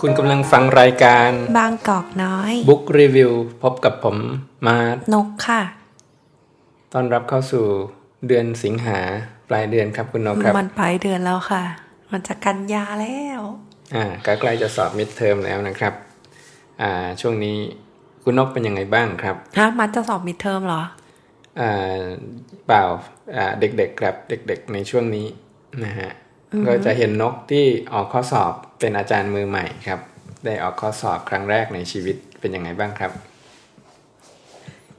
คุณกำลังฟังรายการบางกอกน้อย Book๊กรีวิวพบกับผมมาร์ทนกค่ะต้อนรับเข้าสู่เดือนสิงหาปลายเดือนครับคุณนกครับ มันปลายเดือนแล้วค่ะ มันจะกันยาแล้ว อ่าก็ใกล้จะสอบ midterm แล้วนะครับ อ่า ช่วงนี้คุณนกเป็นยังไงบ้างครับฮะมันจะสอบ midterm เหรอ อ่าเปล่า อ่าเด็กๆครับ เด็ก ๆ ในช่วงนี้นะฮะ ก็จะเห็นนกที่ออกข้อสอบเป็นอาจารย์มือใหม่ครับ ได้ออกข้อสอบครั้งแรกในชีวิตเป็นยังไงบ้างครับ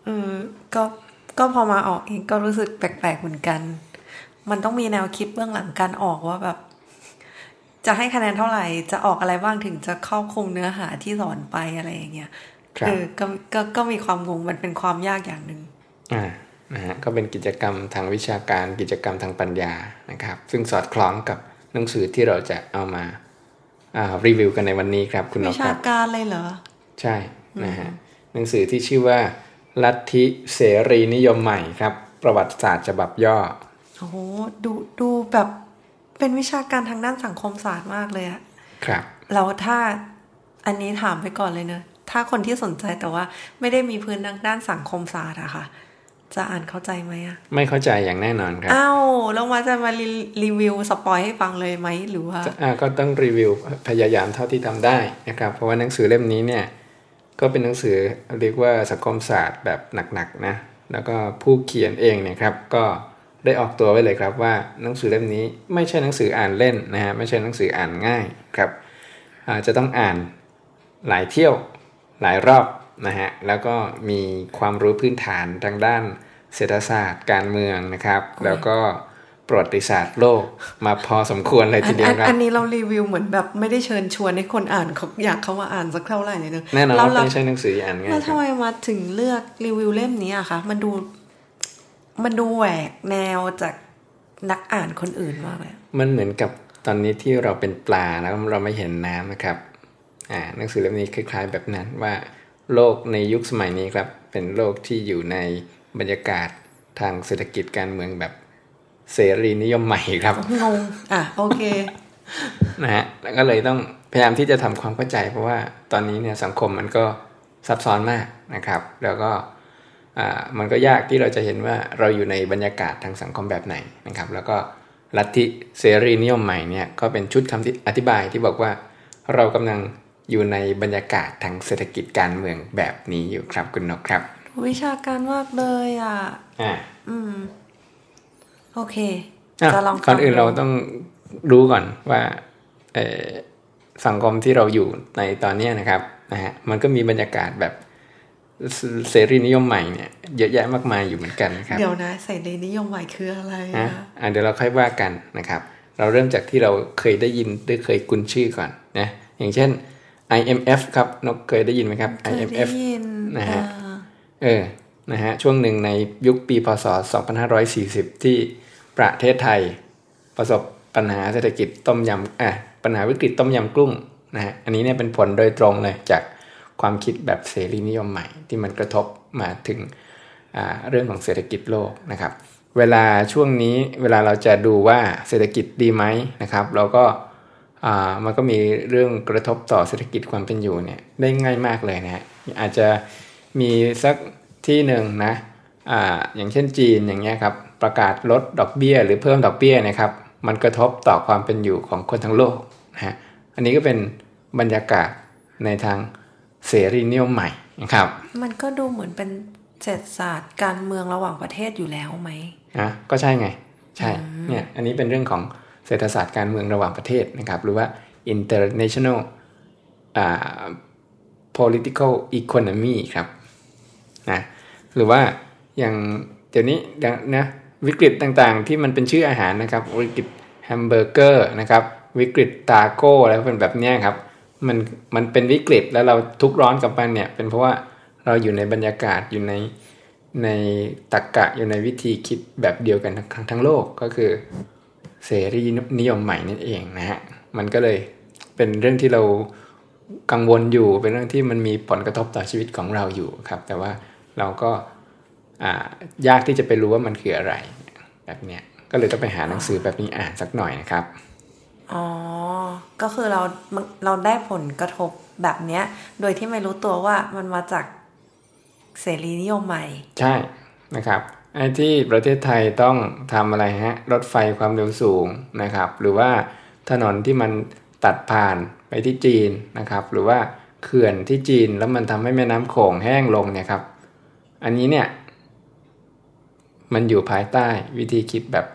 เออก็ก็พอมาออกเองก็รู้สึกแปลกๆเหมือนกัน มันต้องมีแนวคิดเบื้องหลังการออกว่าแบบ จะให้คะแนนเท่าไหร่ จะออกอะไรบ้างถึงจะครอบคลุมเนื้อหาที่สอนไปอะไรอย่างเงี้ยครับเออก็ก็ก็มีความงงมันเป็นความยากอย่างหนึ่งอ่า นะฮะก็เป็นกิจกรรมทางวิชาการกิจกรรมทางปัญญานะครับ ซึ่งสอดคล้องกับหนังสือที่เราจะเอามาอ่ารีวิวกันในวันนี้ครับ คุณนวิกคชารับการเลยเหรอ ใช่นะฮะหนังสือที่ชื่อว่าลัทธิเสรีนิยมใหม่ครับ ประวัติศาสตร์ฉบับย่อโอ้โหดูดูแบบเป็นวิชาการทางด้านสังคมศาสตร์มากเลยอะครับแล้วถ้าอันนี้ถามไปก่อนเลยเนอะถ้าคนที่สนใจแต่ว่าไม่ได้มีพื้นทางด้านสังคมศาสตร์อะค่ะ จะอ่านเข้าใจไหมอะไม่เข้าใจอย่างแน่นอนครับอ้าวแล้วมาจะมารีรีวิวสปอยให้ฟังเลยไหมหรือว่าอ่าก็ต้องรีวิวพยายามเท่าที่ทำได้นะครับเพราะว่าหนังสือเล่มนี้เนี่ยก็เป็นหนังสือเรียกว่าสังคมศาสตร์แบบหนักๆนะแล้วก็ผู้เขียนเองเนี่ยครับก็ได้ออกตัวไว้เลยครับว่าหนังสือเล่มนี้ไม่ใช่หนังสืออ่านเล่นนะฮะไม่ใช่หนังสืออ่านง่ายครับอาจจะต้องอ่านหลายเที่ยวหลายรอบ นะฮะแล้วก็มีความรู้พื้นฐานทางด้านเศรษฐศาสตร์การเมืองนะครับ แล้วก็ประวัติศาสตร์โลกมาพอสมควรเลยอัทีนเดียอัวนครับอันนี้เรารีวิวเหมือนแบบไม่ได้เชิญชวนให้คนอ่านเขาอยากเข้ามาอ่านสักเท่าไหร่เลยเนอะแน่นอนแล้วว่าเราไม่ใช่หนังสืออ่านง่ายแล้วคทำรับไมมาถึงเลือกรีวิวเล่มนี้อะคะมันดู มันดูแหวกแนวจากนักอ่านคนอื่นมากเลยมันเหมือนกับตอนนี้ที่เราเป็นปลาแล้วเราไม่เห็นน้ำนะครับ อ่าหนังสือเล่มนี้คล้าย ๆ แบบนั้นว่า โลกในยุคสมัยนี้ครับ เป็นโลกที่อยู่ในบรรยากาศทางเศรษฐกิจการเมืองแบบเสรีนิยมใหม่ครับงงอะโอเคนะฮะแล้วก็เลยต้องพยายามที่จะทำความเข้าใจ เพราะว่าตอนนี้เนี่ยสังคมมันก็ซับซ้อนมากนะครับ แล้วก็อ่ามันก็ยากที่เราจะเห็นว่าเราอยู่ในบรรยากาศทางสังคมแบบไหนนะครับ แล้วก็ลัทธิเสรีนิยมใหม่เนี่ยก็เป็นชุดคำที่อธิบายที่บอกว่าเรากำลัง อยู่ในบรรยากาศทางเศรษฐกิจการเมืองแบบนี้อยู่ครับคุณนกครับ วิชาการมากเลยอะอ่าอืม โอเคอะจะลองก่อนอื่นฟังดูเราต้องรู้ก่อนว่าเอ่อสังคมที่เราอยู่ในตอนเนี้ยนะครับนะฮะมันก็มีบรรยากาศแบบเสเสรีนิยมใหม่เนี่ยเยอะแยะมากมายอยู่เหมือนกันครับเดี๋ยวนะใส่ในนิยมใหม่คืออะไรนะอะอะเดี๋ยวเราค่อยว่ากันนะครับ เราเริ่มจากที่เราเคยได้ยินหรือเคยคุ้นชื่อก่อนนะอย่างเช่น IMF ครับนกเคยได้ยินไหมครับเคยได้ IMF ยินนะฮะอ่าเออนะฮะช่วงหนึ่งในยุคปีพศ 2540 ที่ประเทศไทย ประสบปัญหาเศรษฐกิจต้มยำอะปัญหาวิกฤตต้มยำกุ้งนะฮะอันนี้เนี่ยเป็นผลโดยตรงเลยจากความคิดแบบเสรีนิยมใหม่ ที่มันกระทบมาถึงอ่าเรื่องของเศรษฐกิจโลกนะครับ เวลาช่วงนี้เวลาเราจะดูว่าเศรษฐกิจดีไหมนะครับ เราก็อ่า มันก็มีเรื่องกระทบต่อเศรษฐกิจความเป็นอยู่เนี่ยได้ง่ายมากเลยนะฮะอาจจะมีสักที่หนึ่งนะอ่าอย่างเช่นจีนอย่างเงี้ยครับประกาศลดดอกเบี้ย หรือเพิ่มดอกเบี้ยนะครับมันกระทบต่อความเป็นอยู่ของคนทั้งโลกนะฮะอันนี้ก็เป็นบรรยากาศในทางเสรีนิยมใหม่นะครับ มันก็ดูเหมือนเป็นเศรษฐศาสตร์การเมืองระหว่างประเทศอยู่แล้วไหมนะก็ใช่ไง ใช่เนี่ยอันนี้เป็นเรื่องของ เศรษฐศาสตร์การเมืองระหว่างประเทศนะครับหรือว่า international political economy ครับนะหรือว่าอย่างเดี๋ยวนี้นะวิกฤตต่างๆ ที่มันเป็นชื่ออาหารนะครับ วิกฤตแฮมเบอร์เกอร์นะครับวิกฤตตาโก้อะไรเป็นแบบนี้ครับมันมันเป็นวิกฤตแล้วเราทุกข์ร้อนกับมันเนี่ยเป็นเพราะว่าเราอยู่ในบรรยากาศอยู่ในในตรรกะอยู่ในวิธีคิดแบบเดียวกันทั้งทั้งโลกก็คือ เสรีนิยมใหม่นั่นเองนะฮะมันก็เลยเป็นเรื่องที่เรากังวลอยู่เป็นเรื่องที่มันมีผลกระทบต่อชีวิตของเราอยู่ครับ แต่ว่าเราก็อ่ายากที่จะไปรู้ว่ามันคืออะไร แบบเนี้ยก็เลยต้องไปหาหนังสือแบบนี้อ่านสักหน่อยนะครับอ๋อ ก็คือเราเราได้ผลกระทบแบบเนี้ย โดยที่ไม่รู้ตัวว่ามันมาจากเสรีนิยมใหม่ ใช่นะครับ ไอ้ที่ประเทศไทยต้องทำอะไรฮะ รถไฟความเร็วสูงนะครับ หรือว่าถนนที่มันตัดผ่านไปที่จีนนะครับ หรือว่าเขื่อนที่จีนแล้วมันทำให้แม่น้ำโขงแห้งลงเนี่ยครับ อันนี้เนี่ย มันอยู่ภายใต้วิธีคิดแบบ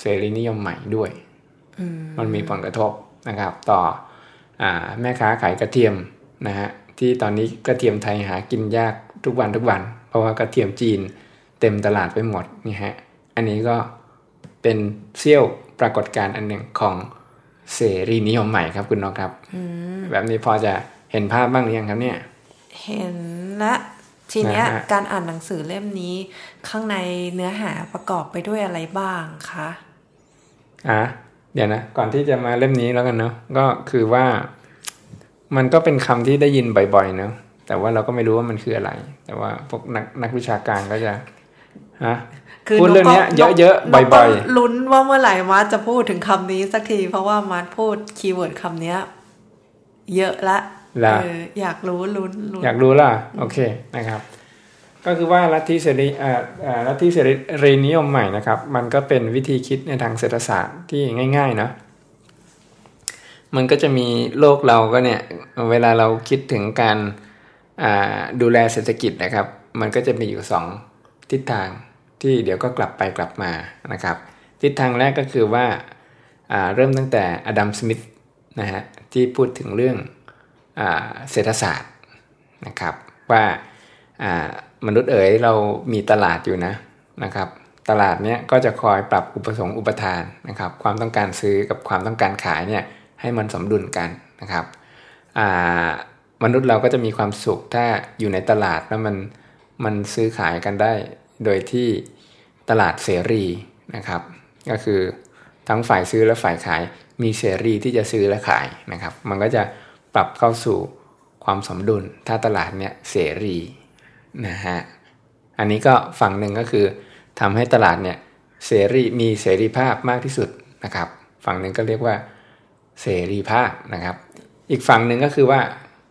เสรีนิยมใหม่ด้วยมันมีผลกระทบนะครับ ต่ออแม่ค้าขายกระเทียมนะฮะที่ตอนนี้กระเทียมไทยหากินยากทุกวันทุกวัน เพราะว่ากระเทียมจีน เต็มตลาดไปหมดนี่ฮะ อันนี้ก็เป็นเซี่ยวปรากฏการณ์อันหนึ่งของเสรีนิยมใหม่ครับคุณน้องครับแบบนี้พอจะเห็นภาพบ้างหรือยังครับเนี่ย เห็นและทีเนี้ยการอ่านหนังสือเล่มนี้ ข้างในเนื้อหาประกอบไปด้วยอะไรบ้างคะอะเดี๋ยวนะก่อนที่จะมาเล่มนี้แล้วกันเนาะก็คือว่า มันก็เป็นคำที่ได้ยินบ่อยๆเนาะแต่ว่าเราก็ไม่รู้ว่ามันคืออะไร แต่ว่าพวกนักนักวิชาการก็จะ ฮะพูดเรื่องนี้เยอะๆบ่อยๆลุ้นว่าเมื่อไหร่มาร์ทจะพูดถึงคำนี้สักที เพราะว่ามาร์ทพูด keyword คำนี้เยอะละละอยากรู้ลุ้นอยากรู้ล่ะ โอเคนะครับ ก็คือว่าลัทธิเสรีอ่าลัทธิเสรีนิยมใหม่นะครับ มันก็เป็นวิธีคิดในทางเศรษฐศาสตร์ที่ง่ายๆนะมันก็จะมีโลกเราก็เนี่ย เวลาเราคิดถึงการดูแลเศรษฐกิจนะครับ มันก็จะมีอยู่2 ทิศทางที่เดี๋ยวก็กลับไปกลับมานะครับ ทิศทางแรกก็คือว่าเริ่มตั้งแต่อดัมสมิธนะฮะที่พูดถึงเรื่องอเศรษฐศาสตร์นะครับ ว่ามนุษย์เอ๋ยเรามีตลาดอยู่นะนะครับ ตลาดเนี้ยก็จะคอยปรับอุปสงค์อุปทานนะครับ ความต้องการซื้อกับความต้องการขายเนี่ยให้มันสมดุลกันนะครับมนุษย์เราก็จะมีความสุขถ้าอยู่ในตลาดแล้วมัน มันซื้อขายกันได้โดยที่ตลาดเสรีนะครับ ก็คือทั้งฝ่ายซื้อและฝ่ายขายมีเสรีที่จะซื้อและขายนะครับ มันก็จะปรับเข้าสู่ความสมดุล ถ้าตลาดเนี้ยเสรีนะฮะอันนี้ก็ฝั่งหนึ่งก็คือทำให้ตลาดเนี่ยเสรีมีเสรีภาพมากที่สุดนะครับ ฝั่งหนึ่งก็เรียกว่าเสรีภาพนะครับ อีกฝั่งหนึ่งก็คือว่า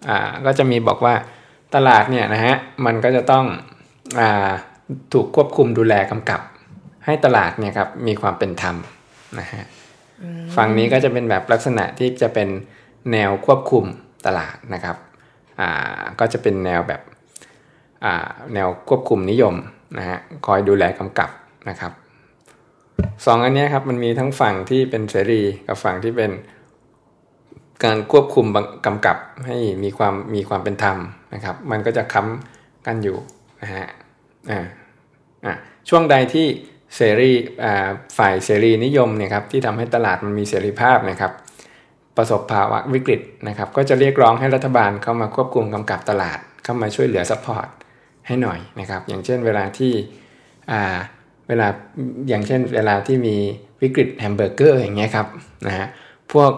อ่าก็จะมีบอกว่า ตลาดเนี่ยนะฮะมันก็จะต้องอ่าถูกควบคุมดูแลกำกับ ให้ตลาดเนี่ยครับมีความเป็นธรรมนะฮะฝั่งนี้ก็จะเป็นแบบลักษณะที่จะเป็นแนวควบคุมตลาดนะครับอ่าก็จะเป็นแนวแบบอ่าแนวควบคุมนิยมนะฮะคอยดูแลกำกับนะครับสองอันนี้ครับมันมีทั้งฝั่งที่เป็นเสรีกับฝั่งที่เป็น การควบคุมกำกับให้มีความมีความเป็นธรรมนะครับ มันก็จะคานกันอยู่นะฮะอ่าอ่าช่วงใดที่เสรีอ่าฝ่ายเสรีนิยมเนี่ยครับที่ทำให้ตลาดมันมีเสรีภาพนะครับ ประสบภาวะวิกฤตนะครับ ก็จะเรียกร้องให้รัฐบาลเข้ามาควบคุมกำกับตลาดเข้ามาช่วยเหลือ supportให้หน่อยนะครับ อย่างเช่นเวลาที่อ่าเวลาอย่างเช่นเวลาที่มีวิกฤตแฮมเบอร์เกอร์อย่างเงี้ยครับนะฮะพวก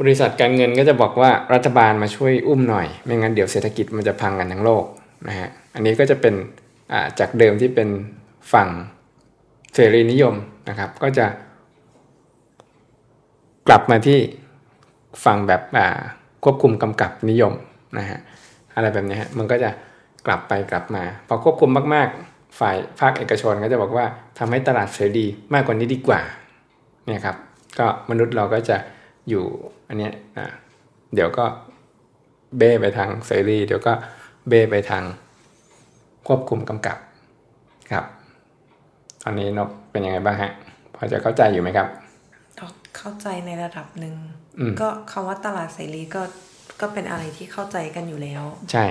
บริษัทการเงินก็จะบอกว่ารัฐบาลมาช่วยอุ้มหน่อย ไม่งั้นเดี๋ยวเศรษฐกิจมันจะพังกันทั้งโลกนะฮะอันนี้ก็จะเป็นจากเดิมที่เป็นฝั่งเสรีนิยมนะครับ ก็จะ กลับมาที่ฝั่งแบบควบคุมกำกับนิยมนะฮะอะไรแบบนี้ฮะมันก็จะกลับไปกลับมาพอควบคุมมาก ๆ ฝ่ายภาคเอกชนก็จะบอกว่าทำให้ตลาดเสรีมากกว่านี้ดีกว่าเนี่ยครับก็มนุษย์เราก็จะ อยู่อันนี้อ่าเดี๋ยวก็เบ้ไปทางเสรีเดี๋ยวก็เบ้ไปทางควบคุมกำกับครับอันนี้นบเป็นยังไงบ้างฮะ พอจะเข้าใจอยู่ไหมครับ เข้าใจในระดับหนึ่งก็คำว่าตลาดเสรีก็ก็เป็นอะไรที่เข้าใจกันอยู่แล้ว ใช่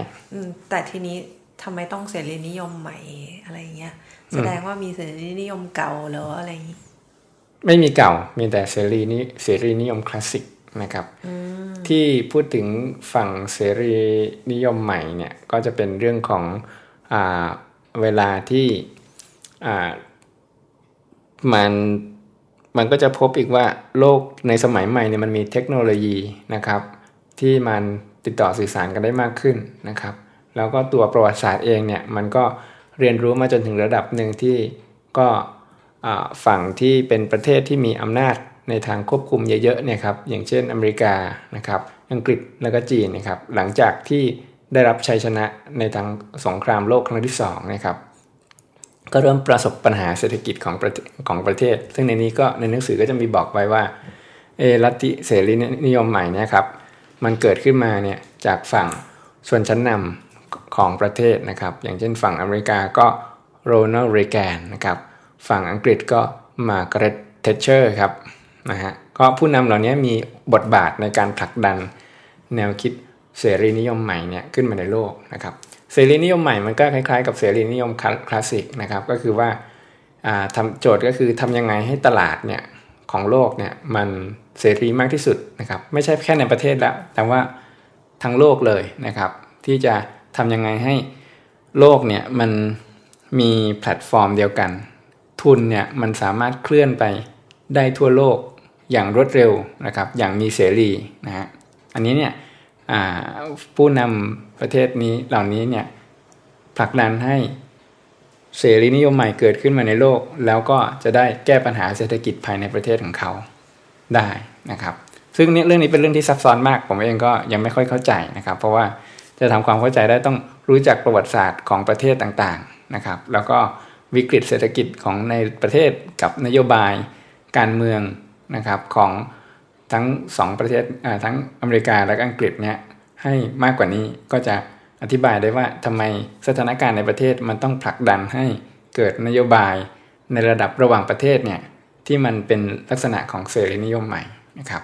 แต่ทีนี้ทำไมต้องเสรีนิยมใหม่อะไรเงี้ย แสดงว่ามีเสรีนิยมเก่าหรืออะไรอย่างนี้ ไม่มีเก่า มีแต่เสรีนิเสรีนิยมคลาสสิกนะครับที่พูดถึงฝั่งเสรีนิยมใหม่เนี่ยก็จะเป็นเรื่องของอเวลาที่มันมันก็จะพบอีกว่าโลกในสมัยใหม่เนี่ยมันมีเทคโนโลยีนะครับ ที่มันติดต่อสื่อสารกันได้มากขึ้นนะครับ แล้วก็ตัวประวัติศาสตร์เองเนี่ยมันก็เรียนรู้มาจนถึงระดับหนึ่งที่ก็ ฝั่งที่เป็นประเทศที่มีอำนาจในทางควบคุมเยอะๆเนี่ยครับอย่างเช่นอเมริกานะครับอังกฤษแล้วก็จีนนะครับหลังจากที่ได้รับชัยชนะในทางสงครามโลกครั้งที่2นะครับก็เริ่มประสบปัญหาเศรษฐกิจของประของประเทศ ซึ่งในนี้ก็ในหนังสือก็จะมีบอกไว้ว่าเอลัทธิเสรีนิยมใหม่เนี่ยครับมันเกิดขึ้นมาเนี่ยจากฝั่งส่วนชั้นนำของประเทศนะครับ อย่างเช่นฝั่งอเมริกาก็โรนัลด์เรแกนนะครับ ฝั่งอังกฤษก็มาร์กาเร็ตเทเชอร์ครับนะฮะก็ผู้นำเหล่านี้มีบทบาทในการผลักดันแนวคิดเสรีนิยมใหม่เนี่ยขึ้นมาในโลกนะครับเสรีนิยมใหม่มันก็คล้ายๆกับเสรีนิยมคลาสสิกนะครับก็คือว่าทำโจทย์ก็คือทำยังไงให้ตลาดเนี่ยของโลกเนี่ยมันเสรีมากที่สุดนะครับไม่ใช่แค่ในประเทศแล้ว แต่ว่าทั้งโลกเลยนะครับ ที่จะทำยังไงให้โลกเนี่ยมันมีแพลตฟอร์มเดียวกัน ทุนเนี่ยมันสามารถเคลื่อนไปได้ทั่วโลกอย่างรวดเร็วนะครับ อย่างมีเสรีนะฮะอันนี้เนี่ยผู้นำประเทศนี้เหล่านี้เนี่ยผลักดันให้เสรีนิยมใหม่เกิดขึ้นมาในโลก แล้วก็จะได้แก้ปัญหาเศรษฐกิจภายในประเทศของเขาได้นะครับ ซึ่งนี่เรื่องนี้เป็นเรื่องที่ซับซ้อนมาก ผมเองก็ยังไม่ค่อยเข้าใจนะครับ เพราะว่าจะทำความเข้าใจได้ต้องรู้จักประวัติศาสตร์ของประเทศต่างๆนะครับ แล้วก็ วิกฤตเศรษฐกิจของในประเทศกับนโยบายการเมืองนะครับของทั้งสองประเทศทั้งอเมริกาและอังกฤษเนี่ยให้มากกว่านี้ก็จะอธิบายได้ว่าทำไมสถานการณ์ในประเทศมันต้องผลักดันให้เกิดนโยบายในระดับระหว่างประเทศเนี่ยที่มันเป็นลักษณะของเสรีนิยมใหม่นะครับ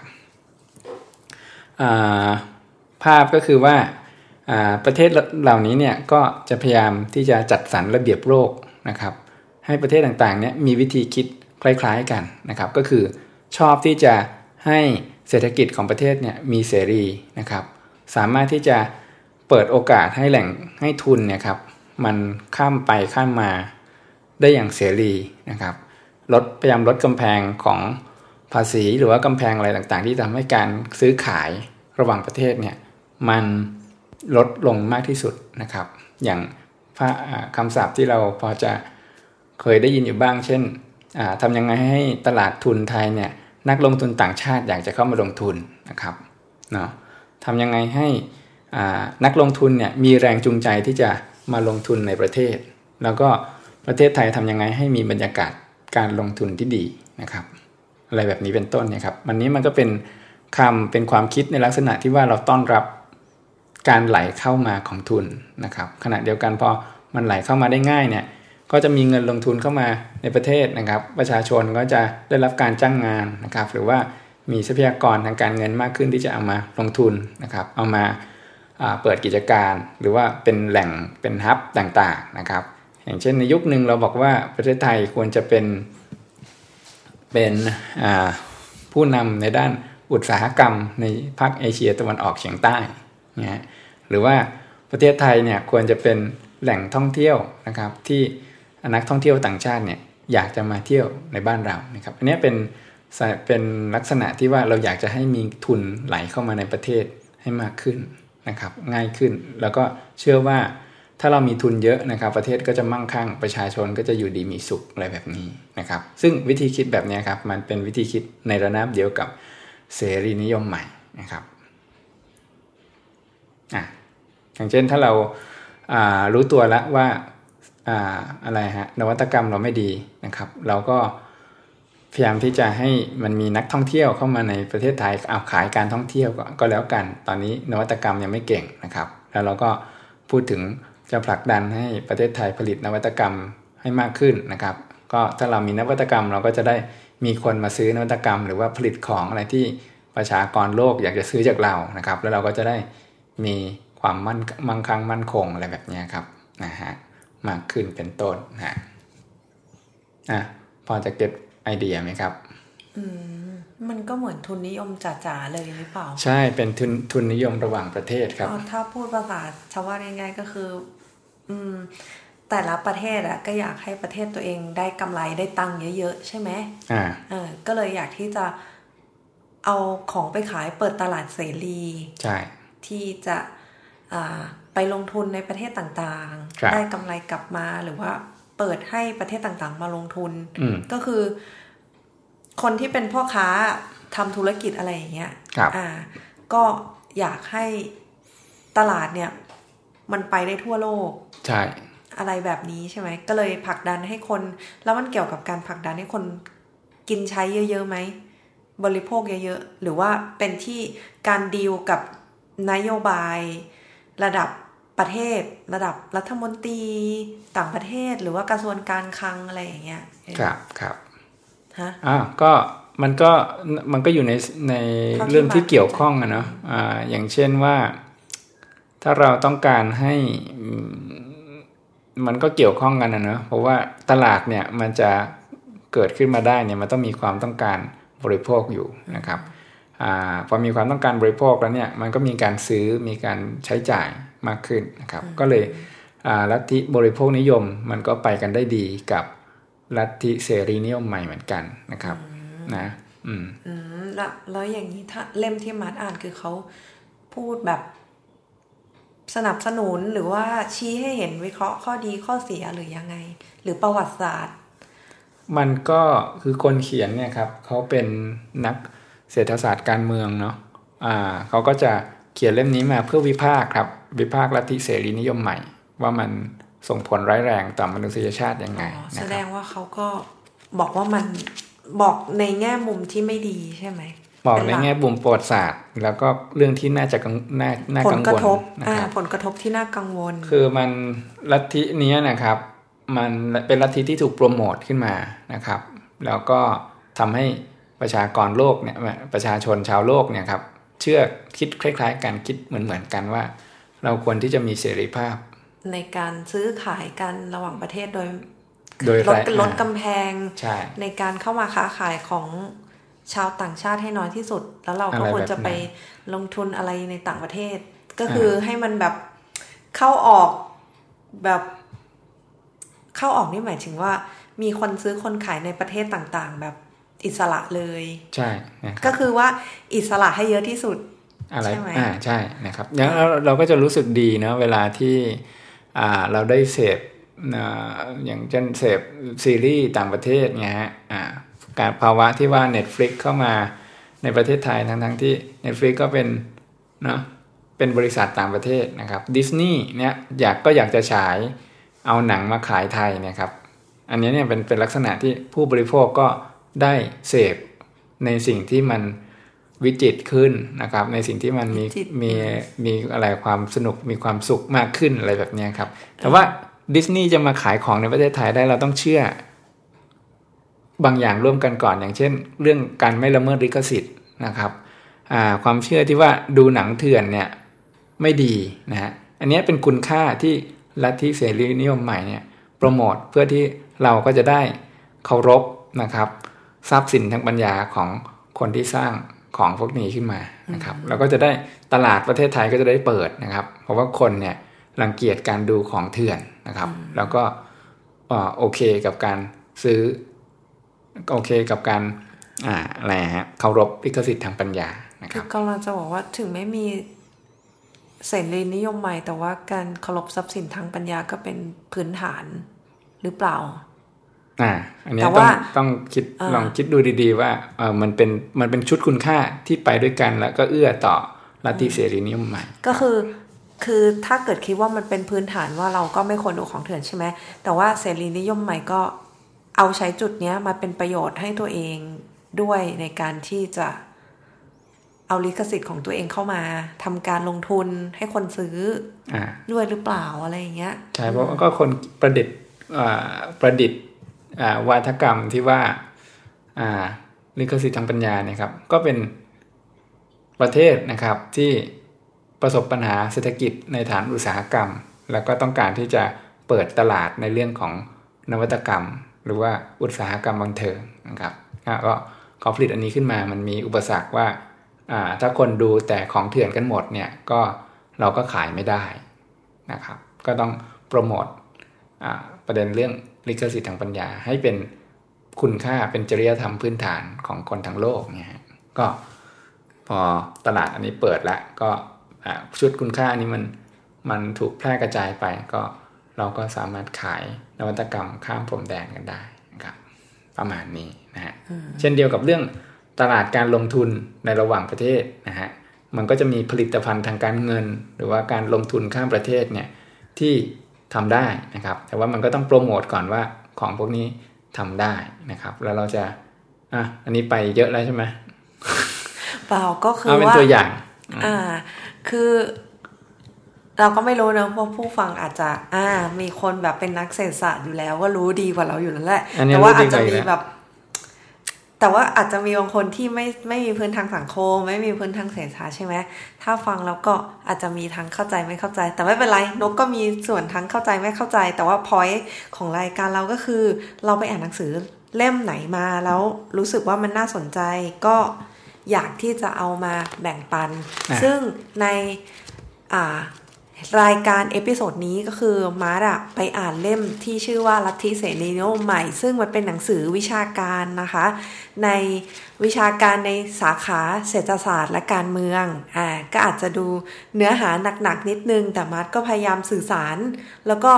ภาพก็คือว่าประเทศเหล่านี้เนี่ยก็จะพยายามที่จะจัดสรรระเบียบโลก นะครับให้ประเทศต่างๆเนี่ยมีวิธีคิดคล้ายๆกันนะครับก็คือชอบที่จะให้เศรษฐกิจของประเทศเนี่ยมีเสรีนะครับสามารถที่จะเปิดโอกาสให้แหล่งให้ทุนเนี่ยครับมันข้ามไปข้ามมาได้อย่างเสรีนะครับลดพยายามลดกำแพงของภาษีหรือว่ากำแพงอะไรต่างๆ ที่ทำให้การซื้อขายระหว่างประเทศเนี่ยมันลดลงมากที่สุดนะครับ อย่าง คำศัพท์ที่เราพอจะเคยได้ยินอยู่บ้าง เช่นทำยังไงให้ตลาดทุนไทยเนี่ยนักลงทุนต่างชาติอยากจะเข้ามาลงทุนนะครับเนาะทำยังไงให้นักลงทุนเนี่ยมีแรงจูงใจที่จะมาลงทุนในประเทศ แล้วก็ประเทศไทยทำยังไงให้มีบรรยากาศการลงทุนที่ดีนะครับ อะไรแบบนี้เป็นต้นเนี่ยครับวันนี้มันก็เป็นคำเป็นความคิดในลักษณะที่ว่าเราต้อนรับ การไหลเข้ามาของทุนนะครับขณะเดียวกันพอมันไหลเข้ามาได้ง่ายเนี่ยก็จะมีเงินลงทุนเข้ามาในประเทศนะครับ ประชาชนก็จะได้รับการจ้างงานนะครับหรือว่ามีทรัพยากรทางการเงินมากขึ้นที่จะเอามาลงทุนนะครับเอามาเปิดกิจการ หรือว่าเป็นแหล่งเป็นฮับต่างๆนะครับ อย่างเช่นในยุคหนึ่งเราบอกว่าประเทศไทยควรจะเป็นเป็นผู้นำในด้านอุตสาหกรรมในภาคเอเชียตะวันออกเฉียงใต้ นะหรือว่าประเทศไทยเนี่ยควรจะเป็นแหล่งท่องเที่ยวนะครับ ที่นักท่องเที่ยวต่างชาติเนี่ยอยากจะมาเที่ยวในบ้านเรานะครับอันนี้เป็นเป็นลักษณะที่ว่าเราอยากจะให้มีทุนไหลเข้ามาในประเทศให้มากขึ้นนะครับ ง่ายขึ้นแล้วก็เชื่อว่าถ้าเรามีทุนเยอะนะครับ ประเทศก็จะมั่งคั่งประชาชนก็จะอยู่ดีมีสุขอะไรแบบนี้นะครับ ซึ่งวิธีคิดแบบนี้ครับมันเป็นวิธีคิดในระนาบเดียวกับเสรีนิยมใหม่นะครับ อะอย่างเช่นถ้าเราารู้ตัวแล้วว่าอ่าอะไรฮะนวัตกรรมเราไม่ดีนะครับ เราก็พยายามที่จะให้มันมีนักท่องเที่ยวเข้ามาในประเทศไทยเอาขายการท่องเที่ยวก็แล้วกัน ตอนนี้นวัตกรรมยังไม่เก่งนะครับ แล้วเราก็พูดถึงจะผลักดันให้ประเทศไทยผลิตนวัตกรรมให้มากขึ้นนะครับ ก็ถ้าเรามีนวัตกรรมเราก็จะได้มีคนมาซื้อนวัตกรรม หรือว่าผลิตของอะไรที่ประชากรโลกอยากจะซื้อจากเรานะครับ แล้วเราก็จะได้ มีความมั่นมั่งคั่งมั่นคงอะไรแบบนี้ครับนะฮะมากขึ้นเป็นต้นนะอะพอจะเก็ตไอเดียไหมครับอืมมันก็เหมือนทุนนิยมจ๋าๆเลยหรือเปล่า ใช่เป็นทุนทุนนิยมระหว่างประเทศครับถ้าพูดภาษาชาวบ้านง่ายๆก็คือ อืม แต่ละประเทศอะก็อยากให้ประเทศตัวเองได้กำไรได้ตังค์เยอะๆใช่ไหมอ่าเออก็เลยอยากที่จะเอาของไปขายเปิดตลาดเสรี ใช่ ที่จะไปลงทุนในประเทศต่างๆ ได้กำไรกลับมาหรือว่าเปิดให้ประเทศต่างๆ มาลงทุน ก็คือ คนที่เป็นพ่อค้าทำธุรกิจอะไรอย่างเงี้ยครับอ่า ก็อยากให้ตลาดเนี่ย มันไปได้ทั่วโลก ใช่ อะไรแบบนี้ใช่ไหม ก็เลยผลักดันให้คน แล้วมันเกี่ยวกับการผลักดันให้คนกินใช้เยอะๆไหม บริโภคเยอะๆ หรือว่าเป็นที่การดีลกับ นโยบาย ระดับประเทศ ระดับรัฐมนตรีต่างประเทศหรือว่ากระทรวงการคลังอะไรอย่างเงี้ยเออครับครับฮะอ่าก็มันก็มันก็อยู่ในในเท่าที่เรื่องที่มาเกี่ยวข้องอะเนาะอ่าอย่างเช่นว่า ถ้าเราต้องการให้อืมมันก็เกี่ยวข้องกันนะเนาะเพราะว่าตลาดเนี่ยมันจะเกิดขึ้นมาได้เนี่ยมันต้องมีความต้องการบริโภคอยู่นะครับอา พอมีความต้องการบริโภคแล้วเนี่ยมันก็มีการซื้อมีการใช้จ่ายมากขึ้นนะครับ ก็เลยอ่าลัทธิบริโภคนิยมมันก็ไปกันได้ดีกับลัทธิเสรีนิยมใหม่เหมือนกันนะครับนะอืมอืมแล้วแล้วอย่างนี้ถ้าเล่มที่มัดอ่านคือเขาพูดแบบสนับสนุนหรือว่าชี้ให้เห็นวิเคราะห์ข้อดีข้อเสียหรือยังไง หรือประวัติศาสตร์ มันก็คือคนเขียนเนี่ยครับเขาเป็นนัก เศรษฐศาสตร์การเมืองเนาะอ่าเขาก็จะเขียนเล่มนี้มาเพื่อวิพากษ์ครับ วิพากษ์ลัทธิเสรีนิยมใหม่ ว่ามันส่งผลร้ายแรงต่อมนุษยชาติยังไงอ๋อนะแสคดรับงว่าเขาก็บอกว่ามันบอกในแง่มุมที่ไม่ดีใช่ไหมบอกเป็ในหลัแง่บุมประวัติศาสตร์ แล้วก็เรื่องที่น่าจะกังน่าน่าผลกังกระวลทบนะอ่าครับผลกระทบที่น่ากังวล คือมันลัทธิเนี้ยนะครับ มันเป็นลัทธิที่ถูกโปรโมทขึ้นมานะครับ แล้วก็ทำให้ ประชากรโลกเนี่ยประชาชนชาวโลกเนี่ยครับเชื่อคิดคล้าย ๆ กันคิดเหมือนเหมือนๆกันว่า เราควรที่จะมีเสรีภาพ ในการซื้อขายกันระหว่างประเทศโดยโดยลดไร้ลดอ่ากำแพงใช่ในการเข้ามาค้าขายของชาวต่างชาติให้น้อยที่สุด แล้วเราก็อะไรควรจะแบบนั้นไปลงทุนอะไรในต่างประเทศ ก็คือให้มันแบบเข้าออกแบบเข้าออกนี่หมายถึงว่า มีคนซื้อคนขายในประเทศต่างๆ แบบ อิสระเลย ใช่นะคก็รับคือว่าอิสระให้เยอะที่สุดอะไรใช่ไหมอ่าใช่นะครับอย่างเราเราก็จะรู้สึกดีนะเวลาที่อ่าเราได้เสพอ่าอย่างเช่นเสพซีรีส์ต่างประเทศไงฮะอ่าการภาวะที่ว่า Netflix เข้ามาในประเทศไทยทั้งทั้งๆที่ Netflix ก็เป็นเนาะเป็นบริษัทต่างประเทศนะครับดิสนีย์เนี่ยอยากก็อยากจะฉายเอาหนังมาขายไทยเนะครับ อันนี้เนี่ยเป็นเป็นลักษณะที่ผู้บริโภคก็ ได้เสพในสิ่งที่มันวิจิตรขึ้นนะครับ ในสิ่งที่มันมีวิจิตรมีมีอะไรความสนุกมีความสุขมากขึ้นอะไรแบบเนี้ยครับ แต่ว่าดิสนีย์จะมาขายของในประเทศไทยได้เราต้องเชื่อ บางอย่างร่วมกันก่อนอย่างเช่น เรื่องการไม่ละเมิดลิขสิทธิ์นะครับอ่าความเชื่อที่ว่าดูหนังเถื่อนเนี่ยไม่ดีนะฮะอันเนี้ยเป็นคุณค่าที่ลัทธิเสรีนิยมใหม่เนี่ยโปรโมทเพื่อที่เราก็จะได้เคารพนะครับ ทรัพย์สินทางปัญญาของคนที่สร้างของพวกนี้ขึ้นมานะครับแล้วก็จะได้ตลาดประเทศไทยก็จะได้เปิดนะครับ เพราะว่าคนเนี่ยรังเกียจการดูของเถื่อนนะครับ แล้วก็เอ่อโอเคกับการซื้อโอเคกับการอ่าอะไรฮะเคารพลิขสิทธิ์ทางปัญญานะคคืรัอบกำลังจะบอกว่าถึงไม่มีเสรีนิยมใหม่ แต่ว่าการเคารพทรัพย์สินทางปัญญาก็เป็นพื้นฐานหรือเปล่า อ่าอันเนี้ยแต่ต้องว่าต้องคิดอ่าลองคิดดูดีๆ ว่าเออมันเป็นมันเป็นชุดคุณค่าที่ไปด้วยกันแล้วก็เอื้อต่อลัทธิเสรีนิยมใหม่ก็คือคือถ้าเกิดคิดว่ามันเป็นพื้นฐานว่าเราก็ไม่ควรดูของเถื่อนใช่ไหมแต่ว่าเสรีนิยมใหม่ก็เอาใช้จุดเนี้ยมาเป็นประโยชน์ให้ตัวเองด้วยในการที่จะเอาลิขสิทธิ์ของตัวเองเข้ามาทำการลงทุนให้คนซื้ออ่าด้วยหรือเปล่าอะไรอย่างเงี้ยใช่เพราะว่าก็คนประดิษฐ์อ่าประดิษฐ์อ่า วาทกรรมที่ว่าลิขสิทธิ์ทางปัญญาเนี่ยครับก็เป็นประเทศนะครับที่ประสบปัญหาเศรษฐกิจในฐานอุตสาหกรรม แล้วก็ต้องการที่จะเปิดตลาดในเรื่องของนวัตกรรม หรือว่าอุตสาหกรรมบันเทิงนะครับก็เขาผลิตอันนี้ขึ้นมามันมีอุปสรรคว่าถ้าคนดูแต่ของเถื่อนกันหมดเนี่ยก็เราก็ขายไม่ได้นะครับ ก็ต้องโปรโมทประเด็นเรื่อง ลิขสิทธิ์ทางปัญญา ให้เป็นคุณค่าเป็นจริยธรรมพื้นฐานของคนทั้งโลกเนี่ยฮะก็พอตลาดอันนี้เปิดแล้วก็อ่าชุดคุณค่านี้มันมันถูกแพร่กระจายไปก็เราก็สามารถขายนวัตกรรมข้ามพรมแดนกันได้นะครับประมาณนี้นะฮะเช่นเดียวกับเรื่องตลาดการลงทุนในระหว่างประเทศนะฮะมันก็จะมีผลิตภัณฑ์ทางการเงิน หรือว่าการลงทุนข้ามประเทศเนี่ยที่ ทำได้นะครับ แต่ว่ามันก็ต้องโปรโมทก่อนว่าของพวกนี้ทำได้นะครับ แล้วเราจะอะอันนี้ไปเยอะแล้วใช่ไหมเปล่าก็คือเอาเป็นว่าตัวอย่าง อ่า คือ เราก็ไม่รู้นะเพราะผู้ฟังอาจจะ อ่า มีคนแบบเป็นนักเศรษฐศาสตร์อยู่แล้วว่ารู้ดีกว่าเราอยู่แล้วแหละอันนี้แต่ว่ารู้ดีอาจจะกว่าอยู่มีแล้วแบบ แต่ว่าอาจจะมีบางคนที่ไม่ไม่มีพื้นทางสังคม ไม่มีพื้นทางเศรษฐศาสตร์ใช่ไหมถ้าฟังแล้วก็อาจจะมีทั้งเข้าใจไม่เข้าใจ แต่ไม่เป็นไรนกก็มีส่วนทั้งเข้าใจไม่เข้าใจ แต่ว่าพอยของรายการเราก็คือ เราไปอ่านหนังสือเล่มไหนมาแล้วรู้สึกว่ามันน่าสนใจก็อยากที่จะเอามาแบ่งปันอะซึ่งในอ่า รายการ episode นี้ก็คือมาร์ทอะไปอ่านเล่มที่ชื่อว่าลัทธิเสรีนิยมใหม่ ซึ่งมันเป็นหนังสือวิชาการนะคะ ในวิชาการในสาขาเศรษฐศาสตร์และการเมืองอ่าก็อาจจะดูเนื้อหาหนักๆนิดนึง แต่มาร์ก็พยายามสื่อสาร แล้วก็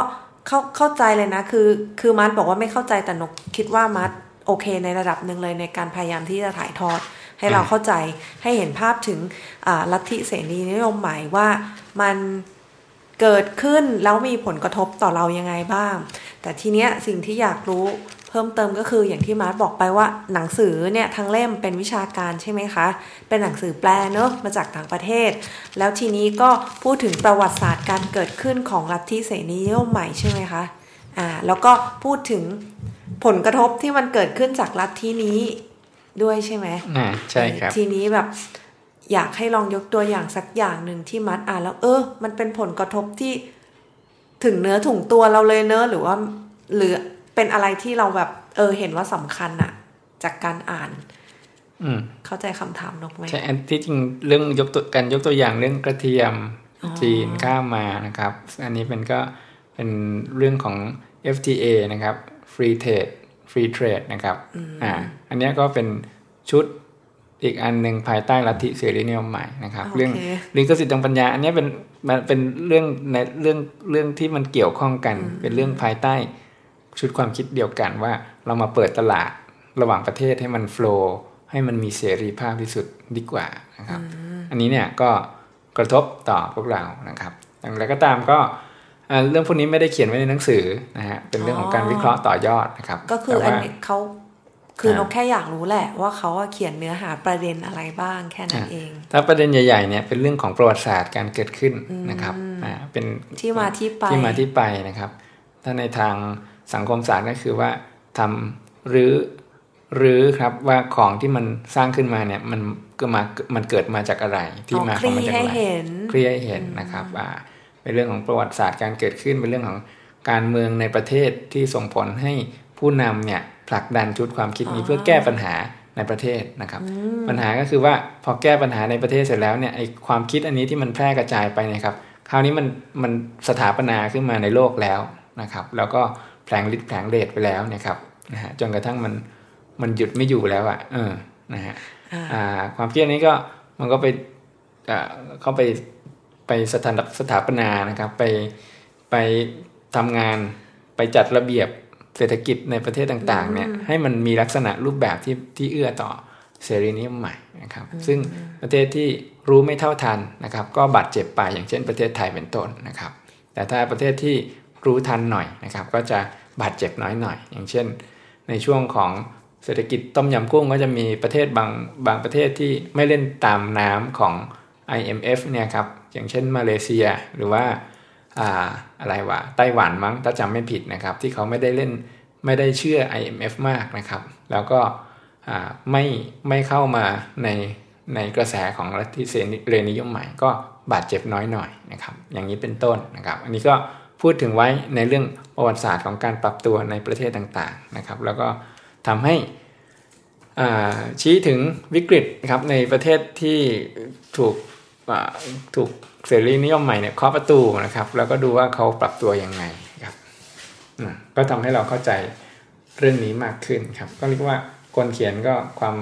เข้าเข้าใจเลยนะคือ คือมาร์บอกว่าไม่เข้าใจแต่นกคิดว่ามาร์โอเคในระดับหนึ่งเลยในการพยายามที่จะถ่ายทอดให้เราเข้าใจให้เห็นภาพถึงลัทธิเสรีนิยมใหม่ว่ามัน เกิดขึ้นแล้วมีผลกระทบต่อเรายังไงบ้าง แต่ทีเนี้ยสิ่งที่อยากรู้เพิ่มเติมก็คืออย่างที่มาร์ทบอกไปว่าหนังสือเนี่ยทั้งเล่มเป็นวิชาการใช่ไหมคะ เป็นหนังสือแปลเนอะมาจากต่างประเทศ แล้วทีนี้ก็พูดถึงประวัติศาสตร์การเกิดขึ้นของลัทธิเสรีนิยมใหม่ใช่ไหมคะอ่าแล้วก็พูดถึงผลกระทบที่มันเกิดขึ้นจากลัทธินี้ด้วยใช่ไหมอ่าใช่ครับทีนี้แบบ อยากให้ลองยกตัวอย่างสักอย่างหนึ่งที่มัดอ่านแล้ว เออ มันเป็นผลกระทบที่ถึงเนื้อถุงตัวเราเลยเนอะหรือว่า หรือเป็นอะไรที่เราแบบ เออ เห็นว่าสำคัญอะจากการอ่าน อืม เข้าใจคำถามนกไหมใช่อันที่จริงเรื่องยกตัวการยกตัวอย่างเรื่องกระเทียมอ๋อจีนข้ามมานะครับ อันนี้เป็นก็เป็นเรื่องของ FTA นะครับ Free Trade Free Trade นะครับ อ่า อันเนี้ยก็เป็นชุด อีกอันหนึ่งภายใต้ลัทธิเสรีนิยมใหม่นะครับโอเคเรื่องลิขสิทธิ์ทางปัญญา อันเนี้ยเป็นมันเป็นเรื่องในเรื่องเรื่องที่มันเกี่ยวข้องกัน เป็นเรื่องภายใต้ชุดความคิดเดียวกันว่าเรามาเปิดตลาดระหว่างประเทศให้มันโฟล์ให้มันมีเสรีภาพที่สุดดีกว่านะครับ อันนี้เนี่ยก็กระทบต่อพวกเรานะครับอย่างไรก็ตามก็เอ่อเรื่องพวกนี้ไม่ได้เขียนไว้ในหนังสือนะฮะเป็นเรื่องของการวิเคราะห์ต่อยอดนะครับ ก็คือแต่อันว่านี้เขา คืออ่านนกแค่อยากรู้แหละว่าเขาอะเขียนเนื้อหาประเด็นอะไรบ้างแค่นั้นเอง ถ้าประเด็นใหญ่ๆเนี่ยเป็นเรื่องของประวัติศาสตร์การเกิดขึ้นนะครับอ่าเป็นที่มาที่ไปที่มาที่ไปนะครับ ถ้าในทางสังคมศาสตร์ก็คือว่าทำหรือหรือครับว่าของที่มันสร้างขึ้นมาเนี่ยมันก็มามันเกิดมาจากอะไร ที่อ๋อมาคของลี่มันจากให้อะไรเห็นเคลียร์ให้เห็นนะครับอ่าเป็นเรื่องของประวัติศาสตร์การเกิดขึ้นเป็นเรื่องของการเมืองในประเทศที่ส่งผลให้ผู้นำเนี่ย ผลักดันชุดความคิดนี้อ๋อเพื่อแก้ปัญหาในประเทศนะครับ ปัญหาก็คือว่าพอแก้ปัญหาในประเทศเสร็จแล้วเนี่ยไอความคิดอันนี้ที่มันแพร่กระจายไปเนะครับ คราวนี้มันมันสถาปนาขึ้นมาในโลกแล้วนะครับ แล้วก็แผลงฤทธิ์แผลงเดชไปแล้วนะครับนะฮะจนกระทั่งมันมันหยุดไม่อยู่แล้วอะ่ะ เออนะฮะอ่าอ่าความคิดอันนี้ก็มันก็ไปอ่าเข้าไปไปสถานสถาปนานะครับ ไปไปทำงานไปจัดระเบียบ เศรษฐกิจในประเทศต่างๆเนี่ยให้มันมีลักษณะรูปแบบที่ที่เอื้อต่อเสรีนิยมใหม่นะครับ ซึ่งประเทศที่รู้ไม่เท่าทันนะครับ ก็บาดเจ็บไปอย่างเช่นประเทศไทยเป็นต้นนะครับ แต่ถ้าประเทศที่รู้ทันหน่อยนะครับ ก็จะบาดเจ็บน้อยหน่อย อย่างเช่น ในช่วงของเศรษฐกิจต้มยำกุ้งก็จะมีประเทศบางบางประเทศที่ไม่เล่นตามน้ำของ IMF เนี่ยครับอย่างเช่นมาเลเซียหรือว่า อะไรวะไต้หวันมั้งถ้าจำไม่ผิดนะครับ ที่เขาไม่ได้เล่นไม่ได้เชื่อ IMF มากนะครับ แล้วก็ไม่ไม่เข้ามาในในกระแสของรัฐเสรีนิยมใหม่ก็บาดเจ็บน้อยหน่อยนะครับ อย่างนี้เป็นต้นนะครับ อันนี้ก็พูดถึงไว้ในเรื่องประวัติศาสตร์ของการปรับตัวในประเทศต่างๆนะครับ แล้วก็ทำให้ชี้ถึงวิกฤตนะครับในประเทศที่ถูกถูก เสรีนิยมใหม่เนี่ยเคาะประตูนะครับแล้วก็ดูว่าเขาปรับตัวยังไงครับก็ทำให้เราเข้าใจเรื่องนี้มากขึ้นครับ ก็เรียกว่าคนเขียนก็ความ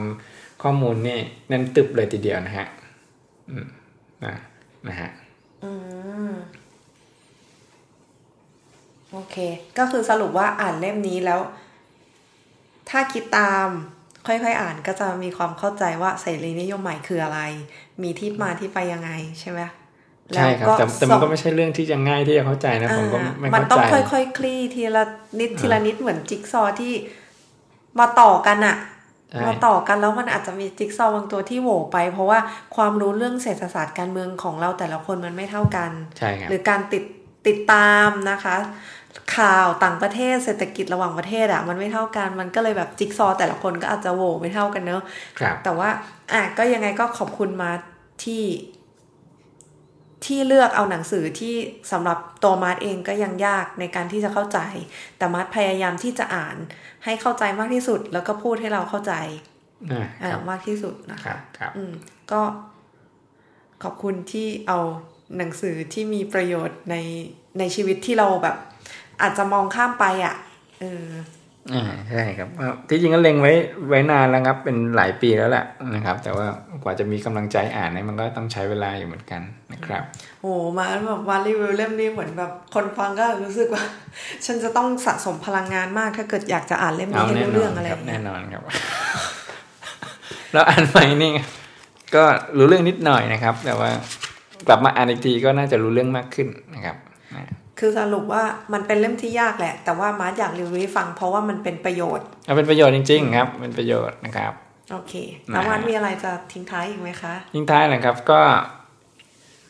ข้อมูลนี่แน่นตึบเลยทีเดียวนะฮะอืมนะนะฮะโอเค ก็คือสรุปว่าอ่านเล่มนี้แล้ว ถ้าคิดตามค่อยๆอ่านก็จะมีความเข้าใจว่าเสรีนิยมใหม่คืออะไร มีที่มาที่ไปยังไงใช่ไหม ใช่ครับแต่แต่มันก็ไม่ใช่เรื่องที่จะง่ายที่จะเข้าใจนะผมก็ไม่เข้าใจมันต้องค่อยๆคคลี่ทีละนิดทีละนิดเหมือนจิ๊กซอที่มาต่อกันอะมาต่อกันแล้วมันอาจจะมีจิ๊กซอว์บางตัวที่โหวไป เพราะว่าความรู้เรื่องเศรษฐศาสตร์การเมืองของเราแต่ละคนมันไม่เท่ากันใช่ครับหรือการติดติดตามนะคะ ข่าวต่างประเทศเศรษฐกิจระหว่างประเทศอะมันไม่เท่ากันมันก็เลยแบบจิ๊กซอว์แต่ละคนก็อาจจะโหวไม่เท่ากันเนอะครับแต่ว่าอะก็ยังไงก็ขอบคุณมาที่ ที่เลือกเอาหนังสือที่สำหรับตัวมาร์ทเองก็ยังยากในการที่จะเข้าใจ แต่มาร์ทพยายามที่จะอ่านให้เข้าใจมากที่สุด แล้วก็พูดให้เราเข้าใจอ่าอ่าครับมากที่สุดนะครัคะบครับอืมก็ขอบคุณที่เอาหนังสือที่มีประโยชน์ในในชีวิตที่เราแบบ อาจจะมองข้ามไปอะเออ อ่าใช่ครับว่าที่จริงก็เล็งไว้ไว้นานแล้วครับ เป็นหลายปีแล้วแหละนะครับ แต่ว่ากว่าจะมีกำลังใจอ่านเนี่ยมันก็ต้องใช้เวลาอยู่เหมือนกันนะครับโอ้มาแบบวันรีวิวเล่มนี้เหมือนแบบคนฟังก็รู้สึกว่า ฉันจะต้องสะสมพลังงานมากถ้าเกิดอยากจะอ่านเล่มเอานี้ให้แน่รู้นอเรื่อนงอะไรคอรับย่างแน่เงี้ยนอนครับ แล้วอ่านไปนี่ก็รู้เรื่องนิดหน่อยนะครับ แต่ว่ากลับมาอ่านอีกทีก็น่าจะรู้เรื่องมากขึ้นนะครับนะ คือสรุปว่ามันเป็นเล่มที่ยากแหละ แต่ว่ามาร์ทอยากรีวิวให้ฟังเพราะว่ามันเป็นประโยชน์เอาเป็นประโยชน์จริง ๆ ครับเป็นประโยชน์นะครับ โอเคแล้วมาร์ทมีอะไรจะทิ้งท้ายอีกไหมคะทิ้งท้ายนะครับก็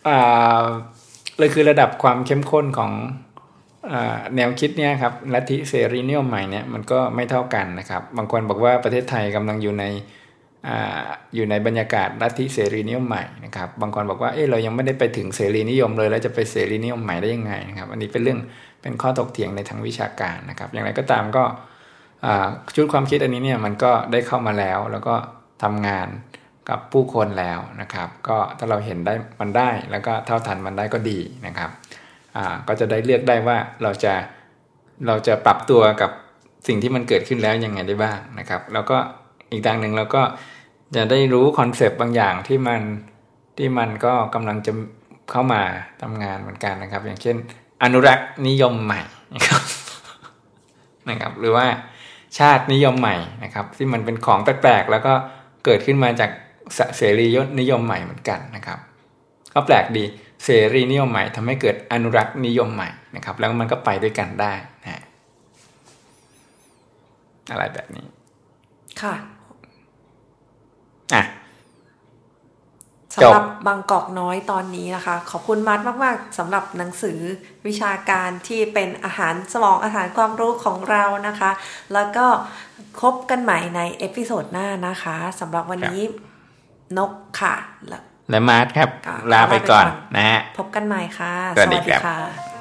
อ่าเลยคือระดับความเข้มข้นของอาแนวคิดเนี่ยครับลัทธิเสรีนิยมใหม่เนี่ยมันก็ไม่เท่ากันนะครับ บางคนบอกว่าประเทศไทยกำลังอยู่ใน อยู่ในบรรยากาศลัทธิเสรีนิยมใหม่นะครับบางคนบอกว่าเออเรายังไม่ได้ไปถึงเสรีนิยมเลย แล้วจะไปเสรีนิยมใหม่ได้ยังไงนะครับอันนี้เป็นเรื่องเป็นข้อถกเถียงในทางวิชาการนะครับ อย่างไรก็ตามก็ชุดความคิดอันนี้เนี่ยมันก็ได้เข้ามาแล้ว แล้วก็ทำงานกับผู้คนแล้วนะครับ ก็ถ้าเราเห็นได้มันได้แล้วก็เท่าทันมันได้ก็ดีนะครับก็จะได้เลือกได้ว่าเราจะเราจะปรับตัวกับสิ่งที่มันเกิดขึ้นแล้วยังไงได้บ้างนะครับ แล้วก็อีกทางหนึ่งเราก็ จะได้รู้คอนเซปต์บางอย่างที่มันที่มันก็กำลังจะเข้ามาทำงานเหมือนกันนะครับ อย่างเช่น อนุรักษ์นิยมใหม่นะครับนะครับ หรือว่าชาตินิยมใหม่นะครับ ที่มันเป็นของแปลกๆแล้วก็เกิดขึ้นมาจากเสรีนิยมใหม่เหมือนกันนะครับ ก็แปลกดีเสรีนิยมใหม่ทำให้เกิดอนุรักษ์นิยมใหม่นะครับ แล้วมันก็ไปด้วยกันได้นะอะไรแบบนี้ ค่ะ อะสำหรับบางกอกน้อยตอนนี้นะคะ ขอบคุณมาร์ทมากๆสำหรับหนังสือวิชาการที่เป็นอาหารสมองอาหารความรู้ของเรานะคะ แล้วก็พบกันใหม่ใน episode หน้านะคะสำหรับวันนี้นกค่ะแล้วและมาร์ทครับค่ะลาไปก่อนลาไปก่อนนะฮะพบกันใหม่ค่ะ สวัสดีครับค่ะ